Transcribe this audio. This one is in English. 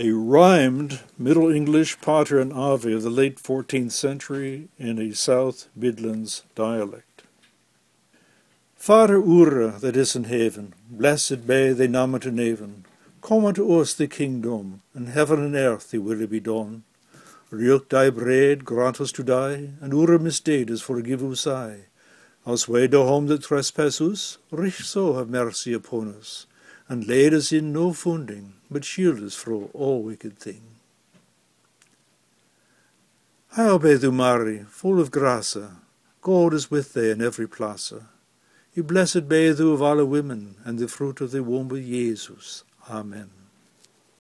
a rhymed Middle English Pater and Ave of the late 14th century in a South Midlands dialect. Father Ura that is in heaven, blessed be thy name to neven. Come unto us the kingdom, and heaven and earth thy will be done. Reuk thy bread, grant us to die, and Ura misdeeds forgive us I. As we do home that trespass us, rich so have mercy upon us, and lead us in no funding, but shield us from all wicked thing. Hail Mary, full of grace, God is with thee in every place. You blessed be thou of all women, and the fruit of thy womb is Jesus. Amen.